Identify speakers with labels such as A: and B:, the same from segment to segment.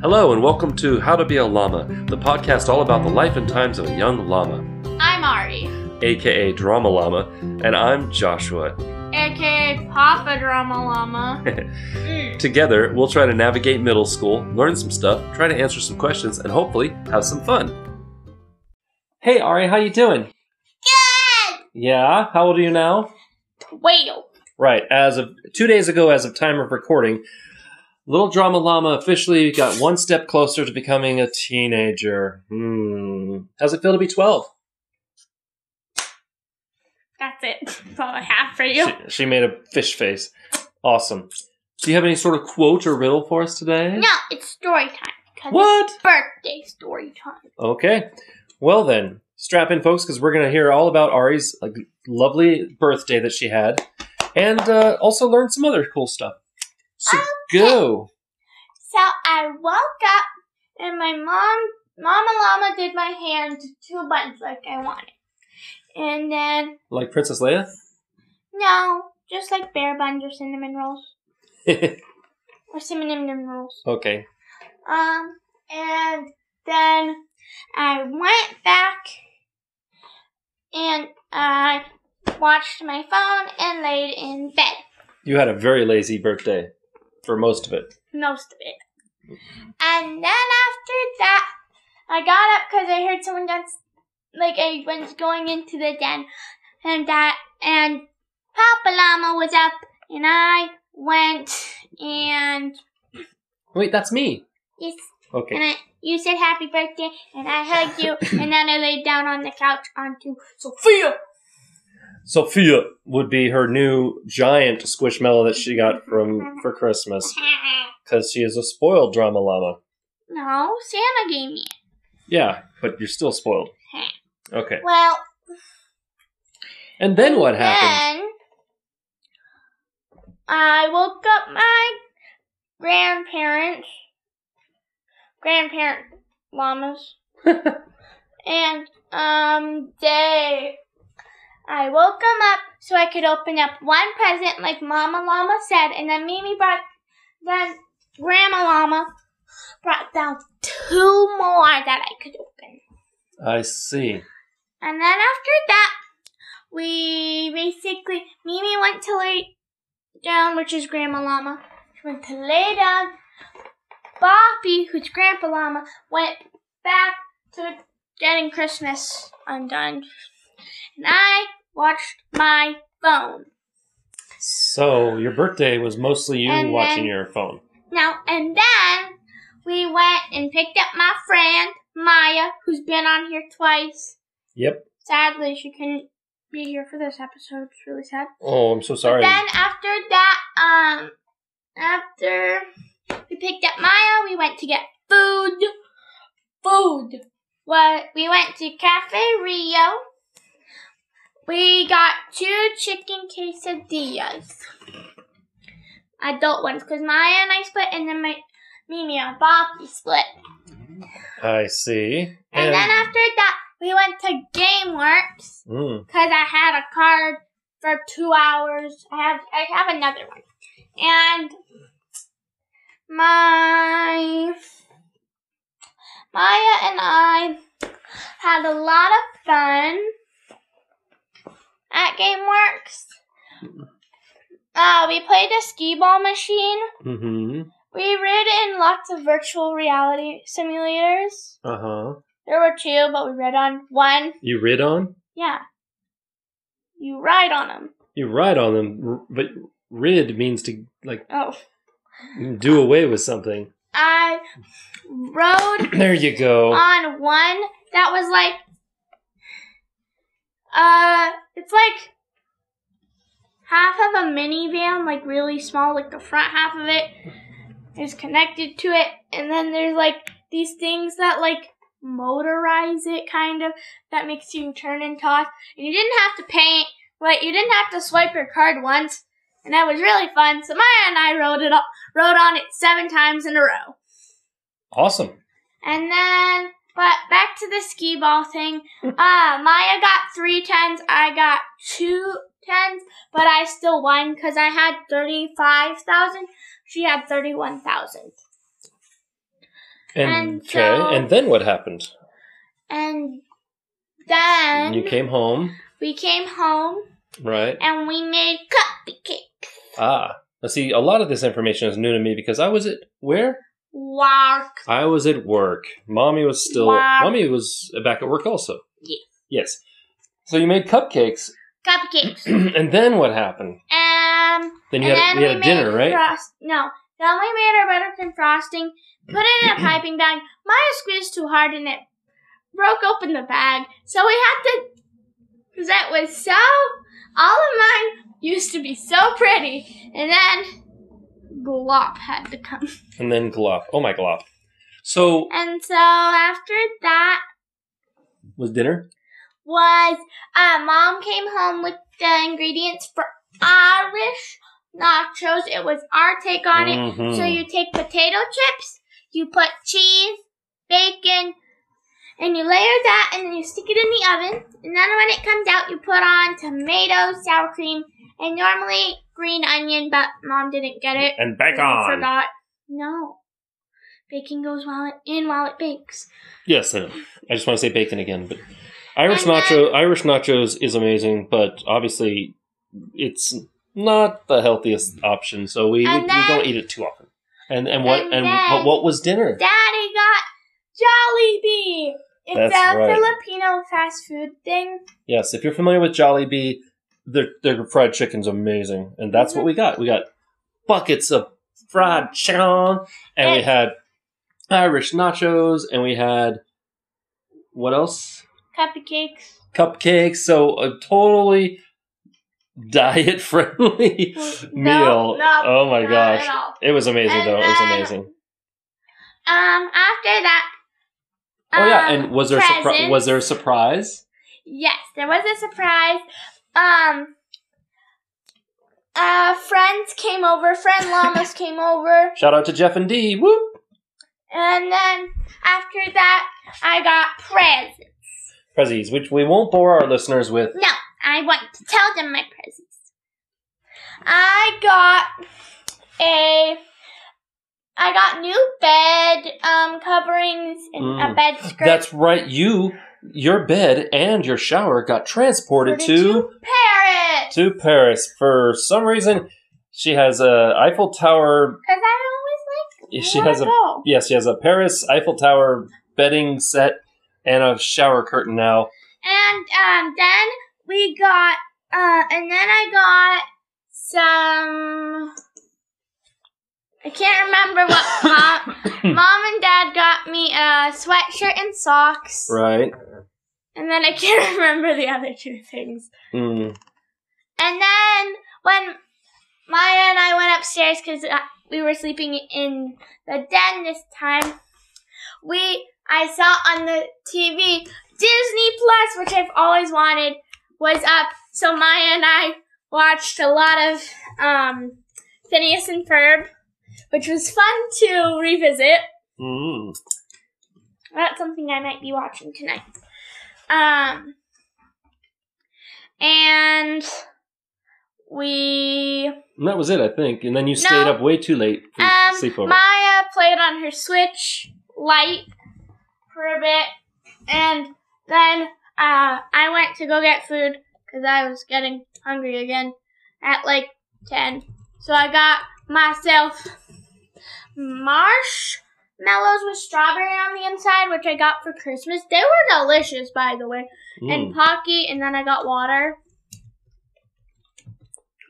A: Hello, and welcome to How to Be a Llama, the podcast all about the life and times of a young llama,
B: I'm Ari,
A: aka Drama Llama, and I'm Joshua.
B: aka Papa Drama Llama. Mm.
A: Together, we'll try to navigate middle school, learn some stuff, try to answer some questions, and hopefully have some fun. Hey, Ari, how you doing?
B: Good!
A: Yeah, how old are you now?
B: Twelve.
A: Right, as of two days ago, as of time of recording, Little Drama Llama officially got one step closer to becoming a teenager. Hmm. How's it feel to be 12?
B: That's it. That's all I have for you.
A: She, she made a fish face. Awesome. Do you have any sort of quote or riddle for us today?
B: No, it's story time.
A: What?
B: Birthday story time.
A: Okay. Well then, strap in, folks, because we're going to hear all about Ari's like, lovely birthday that she had, and uh, also learn some other cool stuff. So go.
B: So I woke up and my mom, Mama Llama, did my hair into two buttons like I wanted. And then,
A: Like Princess Leia.
B: no, just like bear buns or cinnamon rolls. Or cinnamon rolls.
A: okay.
B: Um, and then I went back and I watched my phone and laid in bed.
A: You had a very lazy birthday for most of it.
B: Most of it. And then after that, I got up because I heard someone dance, like I was going into the den, and that, and Papa Llama was up, and I went, and
A: Wait, that's me.
B: yes,
A: Okay.
B: and I, you said happy birthday, and I hugged you, and then I laid down on the couch onto Sophia.
A: Sophia would be her new giant squishmallow that she got from for Christmas because she is a spoiled drama llama.
B: No, Santa gave me it.
A: Yeah, but you're still spoiled. Okay.
B: Well,
A: And then what happened?
B: Then I woke up my grandparents, grandparent llamas, and um they. I woke them up so I could open up one present, like Mama Llama said, and then Mimi brought, then Grandma Llama brought down two more that I could open.
A: I see.
B: And then after that, we basically, Mimi went to lay down, which is Grandma Llama. She went to lay down. Boppy, who's Grandpa Llama, went back to getting Christmas undone. And I watched my phone.
A: So your birthday was mostly you
B: And
A: watching
B: then-
A: your phone.
B: Now, and then we went and picked up my friend, Maya, who's been on here twice.
A: Yep.
B: Sadly, she couldn't be here for this episode. It's really sad.
A: Oh, I'm so sorry.
B: Then after that, um, after we picked up Maya, we went to get food. Food. What? We went to Cafe Rio. We got two chicken quesadillas. Adult ones, because Maya and I split, and then my Mimi and Bobby split.
A: I see.
B: And, then after that, we went to GameWorks
A: Mm,
B: because I had a card for two hours. I have I have another one, and my Maya and I had a lot of fun at GameWorks. Uh, we played a skee ball machine.
A: hmm
B: We rid in lots of virtual reality simulators.
A: Uh huh.
B: There were two, but we rid on one.
A: You rid on?
B: Yeah. You ride on them.
A: You ride on them, but rid means to like
B: Oh.
A: do away with something.
B: I rode
A: There you go.
B: on one that was like, uh, it's like half of a minivan, like really small, like the front half of it is connected to it, and then there's like these things that like motorize it, kind of, that makes you turn and toss, and you didn't have to paint, but you didn't have to swipe your card once, and that was really fun. So Maya and I rode it, all, rode on it seven times in a row.
A: Awesome.
B: And then, but back to the skee ball thing. Uh, Maya got three tens. I got two tens, but I still won because I had 35,000. She had 31,000.
A: And,
B: And
A: okay,
B: so-
A: and then what happened?
B: And then
A: you came home,
B: we came home
A: right?
B: and we made cupcakes.
A: Ah, now see, a lot of this information is new to me because I was at where?
B: Wow.
A: I was at work. Mommy was still.
B: Wow.
A: Mommy was back at work also.
B: Yes.
A: Yes. So you made cupcakes,
B: Cupcakes.
A: and then what happened?
B: Um,
A: Then you had
B: then
A: we had a dinner, right?
B: Frost- no. Then we made our buttercream frosting, put it in a piping bag. Maya squeezed too hard and it broke open the bag. So we had to, because that was so, all of mine used to be so pretty. And then Glop had to come.
A: And then glop. Oh my glop. So
B: And so after that
A: was dinner?
B: was, uh, mom came home with the ingredients for Irish nachos. It was our take on it.
A: Mhm.
B: So you take potato chips, you put cheese, bacon, and you layer that and then you stick it in the oven. And then when it comes out, you put on tomatoes, sour cream, and normally green onion, but mom didn't get it.
A: And bacon.
B: we Forgot. No. Bacon goes while it, in while it bakes.
A: Yes, I know. I just want to say bacon again, but Irish
B: And then-
A: nacho Irish nachos is amazing, but obviously it's not the healthiest option, so we, we,
B: And
A: we don't eat it too often. And and what
B: And
A: and,
B: then-
A: but what was dinner?
B: Daddy got Jollibee. It's
A: That's
B: a
A: right.
B: Filipino fast food thing.
A: Yes, if you're familiar with Jollibee, their their fried chicken's amazing, and that's what we got. We got buckets of fried chicken, and we had Irish nachos, and we had what else?
B: Cupcakes.
A: Cupcakes. So a totally diet friendly meal.
B: No, no,
A: oh my gosh, it was amazing
B: And
A: though. It was amazing.
B: Um, after that.
A: Oh yeah,
B: um,
A: and was there a surpri- was there a surprise?
B: Yes, there was a surprise. Um, uh, friends came over. Friend llamas came over,
A: Shout out to Jeff and Dee. Whoop.
B: and then after that, I got presents.
A: Prezzies, which we won't bore our listeners with.
B: No, I want to tell them my presents. I got a. I got new bed um coverings and a
A: Mm.
B: bed skirt.
A: That's right. You, your bed and your shower got transported
B: the
A: to
B: Paris.
A: to Paris for some reason. She has a Eiffel Tower.
B: Because I always like.
A: She has a
B: go.
A: yes. She has a Paris Eiffel Tower bedding set and a shower curtain now.
B: And um, then we got, uh, and then I got some. I can't remember what mom, mom and dad got me a sweatshirt and socks,
A: Right.
B: and then I can't remember the other two things.
A: Mm.
B: And then when Maya and I went upstairs because uh, we were sleeping in the den this time, we I saw on the TV Disney Plus, which I've always wanted, was up. So Maya and I watched a lot of um, Phineas and Ferb, which was fun to revisit.
A: Mm.
B: That's something I might be watching tonight. Um, and we
A: And that was it, I think. And then you stayed
B: No.
A: up way too late for
B: um
A: sleepover.
B: Maya played on her Switch Lite for a bit, and then uh, I went to go get food because I was getting hungry again at like ten. So I got myself marshmallows with strawberry on the inside, which I got for Christmas. They were delicious, by the way.
A: Mm.
B: And Pocky, and then I got water.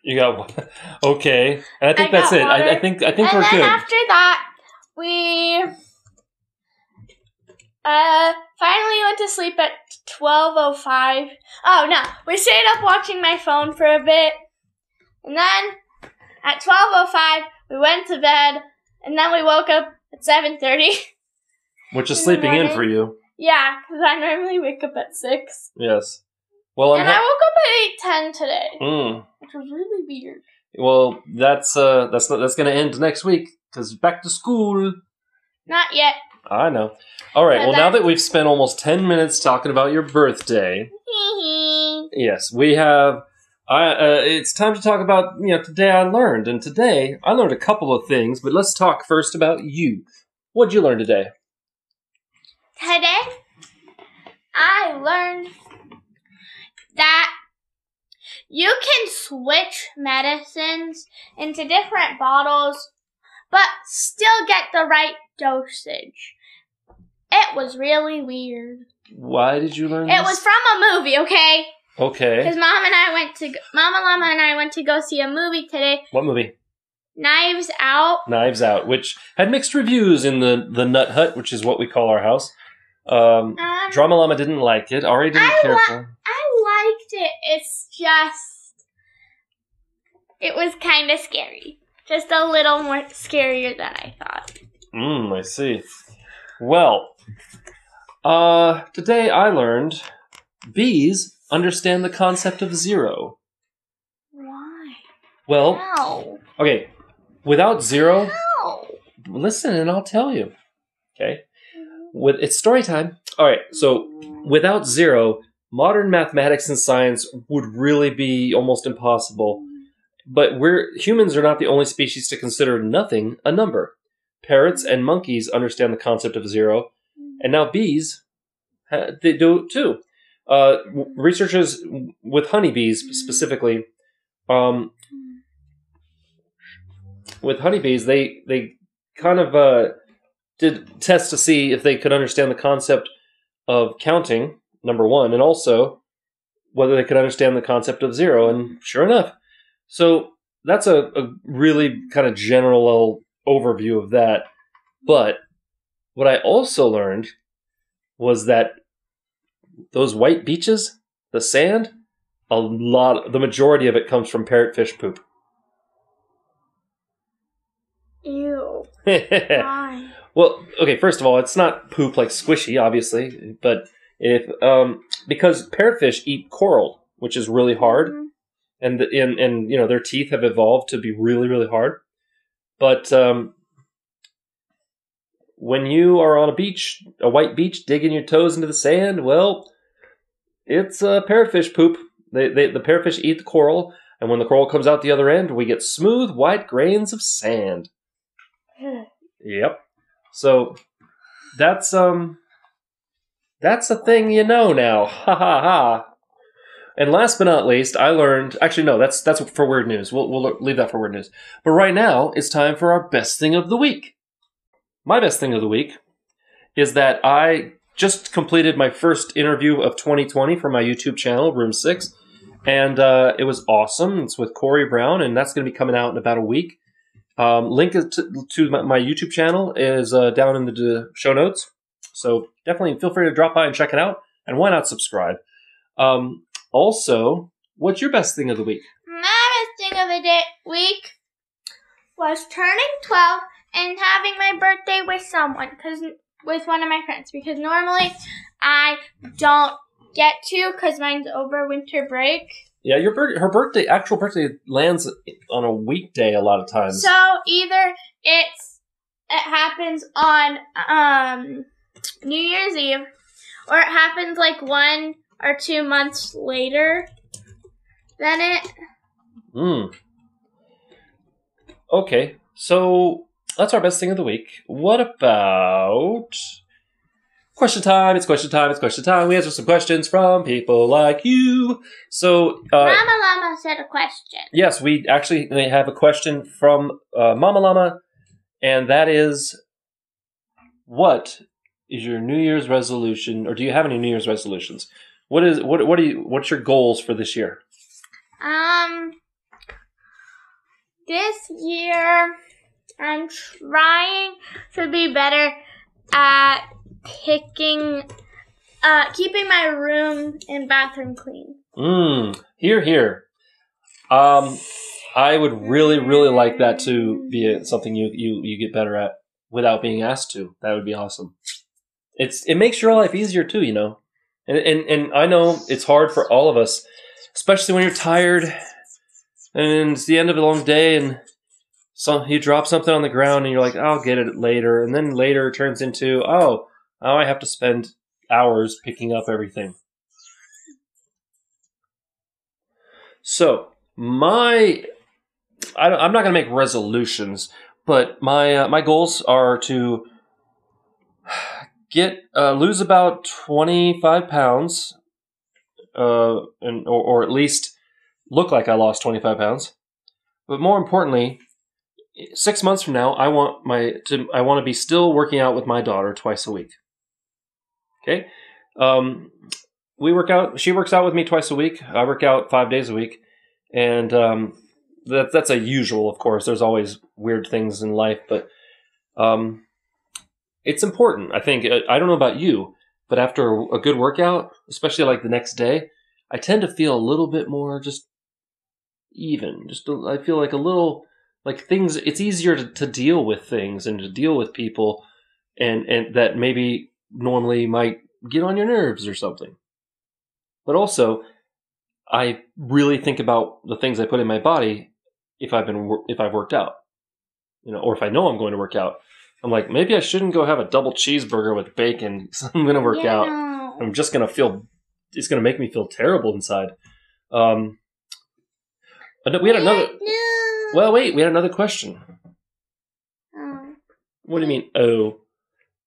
A: You got okay, and I think
B: I
A: that's it. I, I think I think
B: and
A: we're
B: then
A: good.
B: after that, we uh finally went to sleep at twelve oh five. Oh no, we stayed up watching my phone for a bit, and then at twelve oh five we went to bed, and then we woke up at seven thirty.
A: Which is
B: in
A: sleeping in for you.
B: yeah, because I normally wake up at six,
A: Yes. Well, I'm.
B: and I woke up at eight ten today,
A: mm.
B: which was really weird.
A: Well, that's uh, that's that's going to end next week because back to school.
B: Not yet.
A: I know. All right. Well, now
B: that-
A: that we've spent almost ten minutes talking about your birthday, yes, we have. I. Uh, it's time to talk about you know today I learned, and today I learned a couple of things. But let's talk first about you. What'd you learn today?
B: today I learned that you can switch medicines into different bottles, but still get the right dosage. It was really weird.
A: Why did you learn
B: It
A: this?
B: was from a movie, okay?
A: Okay.
B: Because mom and I went to Mama Llama and I went to go see a movie today.
A: What movie?
B: Knives Out.
A: Knives Out, which had mixed reviews in the the Nut Hut, which is what we call our house. Um,
B: Um,
A: Drama Llama didn't like it. Ari didn't
B: I
A: care
B: li-
A: for.
B: I liked it. It's just it was kind of scary. Just a little more scarier than I thought.
A: Mm, I see. Well, uh, today I learned bees understand the concept of zero.
B: Why?
A: Well,
B: How?
A: okay, without zero,
B: How?
A: listen and I'll tell you. Okay, mm-hmm. with it's story time. All right, so without zero, modern mathematics and science would really be almost impossible. Mm-hmm. But we're humans are not the only species to consider nothing a number. Parrots and monkeys understand the concept of zero, mm-hmm. and now bees they do too. Uh, researchers with honeybees specifically, um, with honeybees, they they kind of uh, did tests to see if they could understand the concept of counting number one, and also whether they could understand the concept of zero. And sure enough, so that's a, a really kind of general overview of that. But what I also learned was that those white beaches, the sand, a lot, the majority of it comes from parrotfish poop.
B: Ew. Why?
A: well, okay. First of all, it's not poop like squishy, obviously, but if um, because parrotfish eat coral, which is really hard,
B: Mhm.
A: and the, and and you know their teeth have evolved to be really really hard. But um, when you are on a beach, a white beach, digging your toes into the sand, well, it's uh, parrotfish poop. They, they the parrotfish eat the coral, and when the coral comes out the other end, we get smooth white grains of sand. Yep. So that's um that's a thing you know now. Ha ha ha. And last but not least, I learned actually no, that's that's for weird news. We'll we'll leave that for weird news. But right now, it's time for our best thing of the week. My best thing of the week is that I just completed my first interview of 2020 for my YouTube channel, Room Six, and uh, it was awesome. It's with Corey Brown, and that's going to be coming out in about a week. Um, link to, to my, my YouTube channel is uh, down in the d- show notes. So definitely feel free to drop by and check it out. And why not subscribe? Um, also, what's your best thing of the week?
B: My best thing of the day week was turning 12 and having my birthday with someone, cause with one of my friends. Because normally I don't get to, cause mine's over winter break.
A: Yeah, your birth, her birthday, actual birthday lands on a weekday a lot of times.
B: So either it's it happens on um New Year's Eve, or it happens like one or two months later than it.
A: Mm. Okay, so that's our best thing of the week. What about question time? It's question time. It's question time. We answer some questions from people like you. So, uh,
B: Mama Llama said a question.
A: yes, we actually have a question from uh, Mama Llama, and that is, what is your New Year's resolution, or do you have any New Year's resolutions? What is what? What are you? What's your goals for this year?
B: Um, this year I'm trying to be better at picking, uh, keeping my room and bathroom clean.
A: Mm, here, here. Um, I would really, really like that to be something you, you you get better at without being asked to. That would be awesome. It's it makes your life easier too, you know. And and and I know it's hard for all of us, especially when you're tired and it's the end of a long day and some you drop something on the ground and you're like, I'll get it later, and then later it turns into, oh, now I have to spend hours picking up everything. So my, I, I'm not going to make resolutions, but my uh, my goals are to get uh, lose about twenty five pounds, uh, and or, or at least look like I lost twenty five pounds. But more importantly, six months from now, I want my to I want to be still working out with my daughter twice a week. Okay, um, we work out. She works out with me twice a week. I work out five days a week, and um, that that's a usual. Of course, there's always weird things in life, but um, it's important. I think I don't know about you, but after a good workout, especially like the next day, I tend to feel a little bit more just even. Just I feel like a little like things. It's easier to, to deal with things and to deal with people, and and that maybe normally might get on your nerves or something. But also, I really think about the things I put in my body if I've been if I've worked out, you know, or if I know I'm going to work out. I'm like, maybe I shouldn't go have a double cheeseburger with bacon. So I'm going to work
B: Yeah,
A: out. I'm just going to feel. It's going to make me feel terrible inside. Um, but we had another.
B: No.
A: Well, wait, we had another question.
B: Oh.
A: What do you mean? Oh,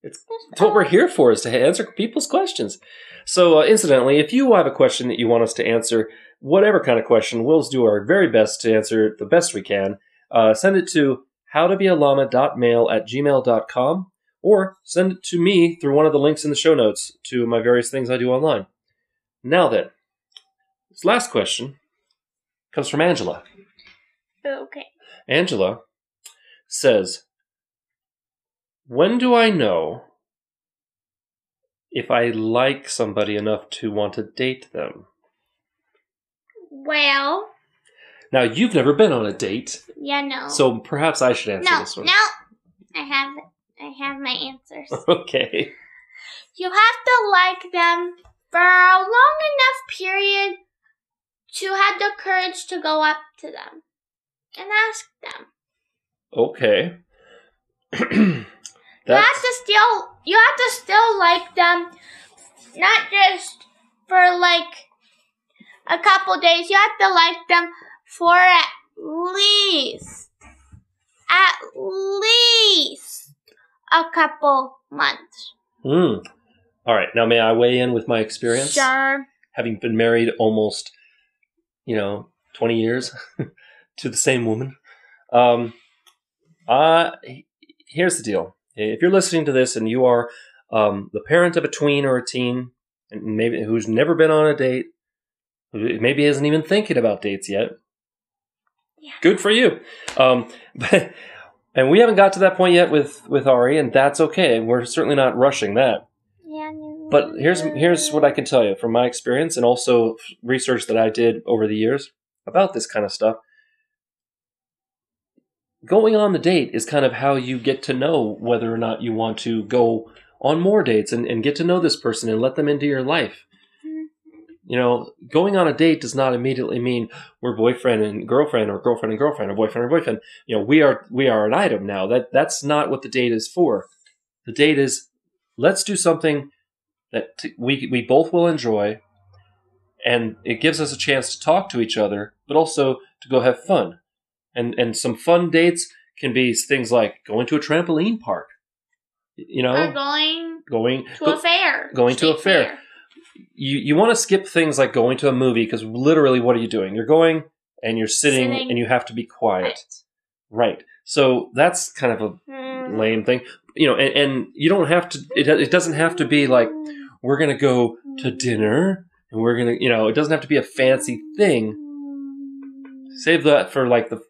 A: it's what we're here for is to answer people's questions. So, uh, incidentally, if you have a question that you want us to answer, whatever kind of question, we'll do our very best to answer it the best we can. Uh, send it to howtobealama.mail at gmail.com or send it to me through one of the links in the show notes to my various things I do online. Now then, this last question comes from Angela.
B: Oh, okay.
A: Angela says, When do I know if I like somebody enough to want to date them?
B: Well,
A: Now, you've never been on a date,
B: yeah, no.
A: so perhaps I should answer
B: no,
A: this one.
B: no. I have, I have my answers.
A: Okay.
B: You have to like them for a long enough period to have the courage to go up to them and ask them.
A: Okay.
B: You have to still you have to still like them not just for like a couple days. You have to like them for at least at least a couple months.
A: Hmm. All right. Now, may I weigh in with my experience?
B: Sure.
A: Having been married almost, you know, 20 years to the same woman. Um, uh, here's the deal. If you're listening to this and you are um, the parent of a tween or a teen, and maybe who's never been on a date, maybe isn't even thinking about dates yet,
B: Yeah.
A: good for you. Um, but, and we haven't got to that point yet with with Ari, and that's okay. We're certainly not rushing that.
B: Yeah.
A: But here's here's what I can tell you from my experience and also research that I did over the years about this kind of stuff. Going on the date is kind of how you get to know whether or not you want to go on more dates and, and get to know this person and let them into your life. Mm-hmm. You know, going on a date does not immediately mean we're boyfriend and girlfriend or girlfriend and girlfriend or boyfriend and boyfriend. You know, we are we are an item now. That that's not what the date is for. The date is let's do something that t- we we both will enjoy, and it gives us a chance to talk to each other, but also to go have fun. And and some fun dates can be things like going to a trampoline park, you know,
B: Or going
A: going
B: to
A: go-
B: a fair.
A: going to a
B: State
A: fair. you you want to skip things like going to a movie because literally, what are you doing? You're going and you're sitting,
B: Sitting.
A: and you have to be quiet,
B: Right.
A: right? So that's kind of a
B: Hmm.
A: lame thing, you know. And, and you don't have to. It it doesn't have to be like we're gonna go to dinner and we're gonna you know it doesn't have to be a fancy thing save that for like the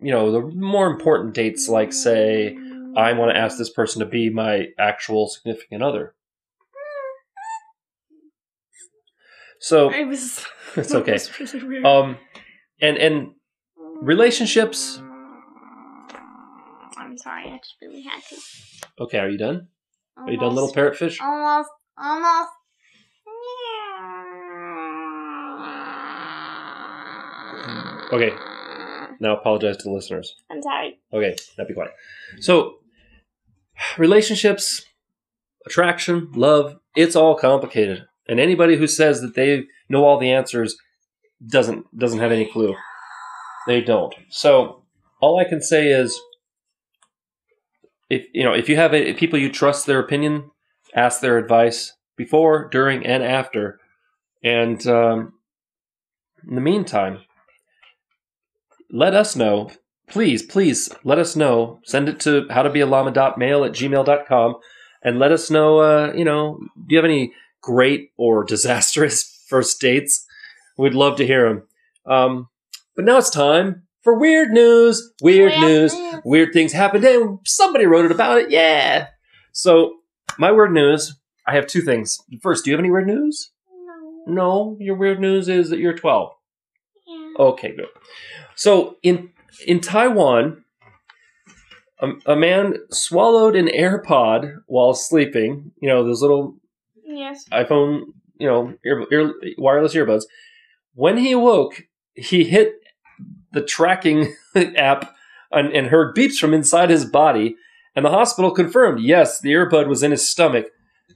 A: you know the more important dates like say i want to ask this person to be my actual significant other so
B: It was.
A: it's okay
B: was really weird.
A: um and and relationships
B: I'm sorry, I just really had to.
A: okay are you done are you done
B: Almost.
A: little parrotfish
B: Almost. Almost.
A: Okay. Now apologize to the listeners
B: I'm sorry.
A: Okay, now be quiet. So, relationships, attraction, love, it's all complicated. And anybody who says that they know all the answers doesn't doesn't have any clue. They don't. So, all I can say is if you know, if you have a, people you trust their opinion, ask their advice before, during, and after. And um, in the meantime, let us know. Please, please let us know. Send it to howtobealama.mail at gmail.com and let us know, uh, you know, do you have any great or disastrous first dates? We'd love to hear them. Um, but now it's time for weird news. Weird news.
B: news.
A: Weird things happened and somebody wrote it about it. Yeah. So, my weird news, I have two things. First, do you have any weird news?
B: No.
A: No, your weird news is that you're 12.
B: Yeah.
A: Okay, good. So in in Taiwan, a, a man swallowed an AirPod while sleeping. You know those little
B: Yes.
A: iPhone, you know, ear, ear, wireless earbuds. When he awoke, he hit the tracking app and, and heard beeps from inside his body. And the hospital confirmed, yes, the earbud was in his stomach,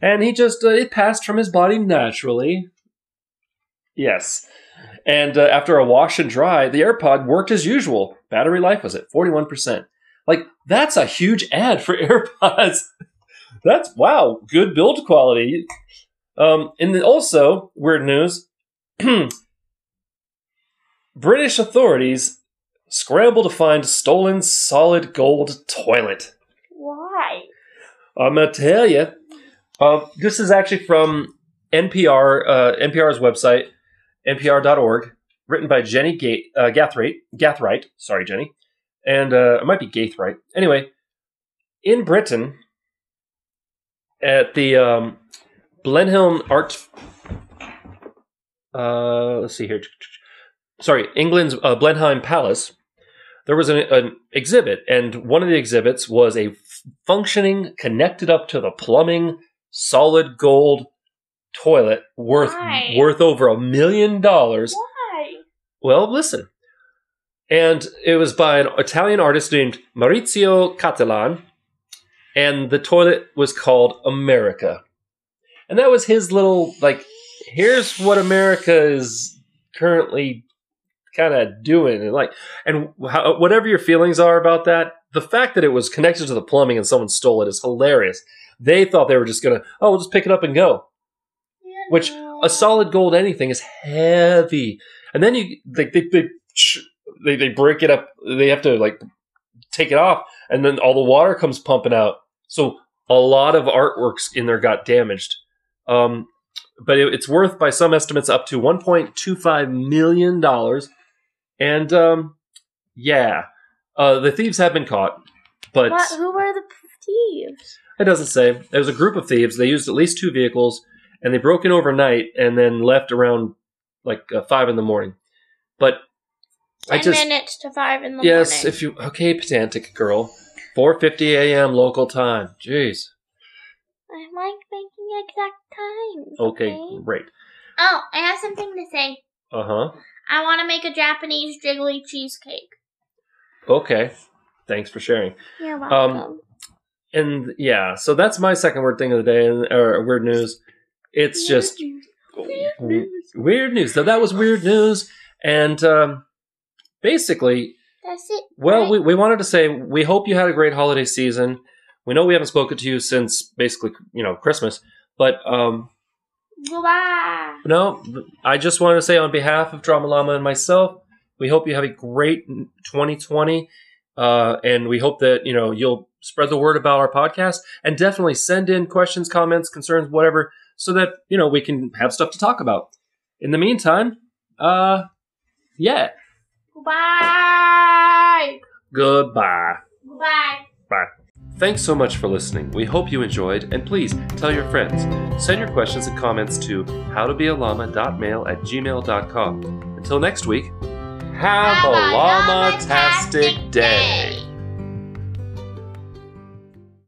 A: and he just uh, it passed from his body naturally. Yes, and uh, after a wash and dry, the AirPod worked as usual. Battery life was at forty one percent. Like that's a huge ad for AirPods. That's wow, good build quality. Um, and then also weird news: British authorities scramble to find stolen solid gold toilet.
B: Why?
A: I'm gonna tell you. Uh, this is actually from NPR, uh, NPR's website, npr.org, written by Jenny uh, Gathright. Gathright, sorry, Jenny, and uh, it might be Gathright. Anyway, in Britain, at the um, Blenheim Art, uh, let's see here. Sorry, England's uh, Blenheim Palace. There was an, an exhibit, and one of the exhibits was a functioning, connected up to the plumbing, solid gold toilet worth
B: Why?
A: worth over a million dollars.
B: Why?
A: Well, listen. And it was by an Italian artist named Maurizio Cattelan, and the toilet was called America. And that was his little like here's what America is currently kind of doing and like and how, whatever your feelings are about that, the fact that it was connected to the plumbing and someone stole it is hilarious. They thought they were just going to, oh, we'll just pick it up and go which a solid gold anything is heavy and then you they they they, they they break it up they have to like take it off and then all the water comes pumping out so a lot of artworks in there got damaged um but it, it's worth by some estimates up to 1.25 million dollars and um yeah uh the thieves have been caught but
B: What? Who were the thieves?
A: it doesn't say. There was a group of thieves. They used at least two vehicles, and they broke in overnight and then left around like uh, five in the morning. But I just
B: minutes to five in the
A: yes,
B: morning.
A: Yes, if you okay, pedantic girl, four fifty a.m. local time. Jeez.
B: I like making exact times.
A: Okay, great.
B: Oh, I have something to say.
A: Uh huh.
B: I want to make a Japanese jiggly cheesecake.
A: Okay. Thanks for sharing.
B: You're
A: Um,
B: welcome.
A: And yeah, so that's my second word thing of the day, or weird news. It's just
B: Weird
A: w-
B: news.
A: weird news. So that was weird news, and um, basically,
B: That's it.
A: Well,
B: right?
A: we, we wanted to say we hope you had a great holiday season. We know we haven't spoken to you since basically, you know, Christmas, but um, no, I just wanted to say on behalf of Drama Llama and myself, we hope you have a great 2020, uh, and we hope that you know you'll spread the word about our podcast and definitely send in questions, comments, concerns, whatever, so that you know we can have stuff to talk about. In the meantime, uh, yeah,
B: Goodbye.
A: goodbye.
B: Goodbye. Bye.
A: Thanks so much for listening. We hope you enjoyed, and please tell your friends. Send your questions and comments to howtobealama.mail at gmail.com. Until next week, have,
B: Have a
A: llama-tastic
B: llama-tastic
A: day.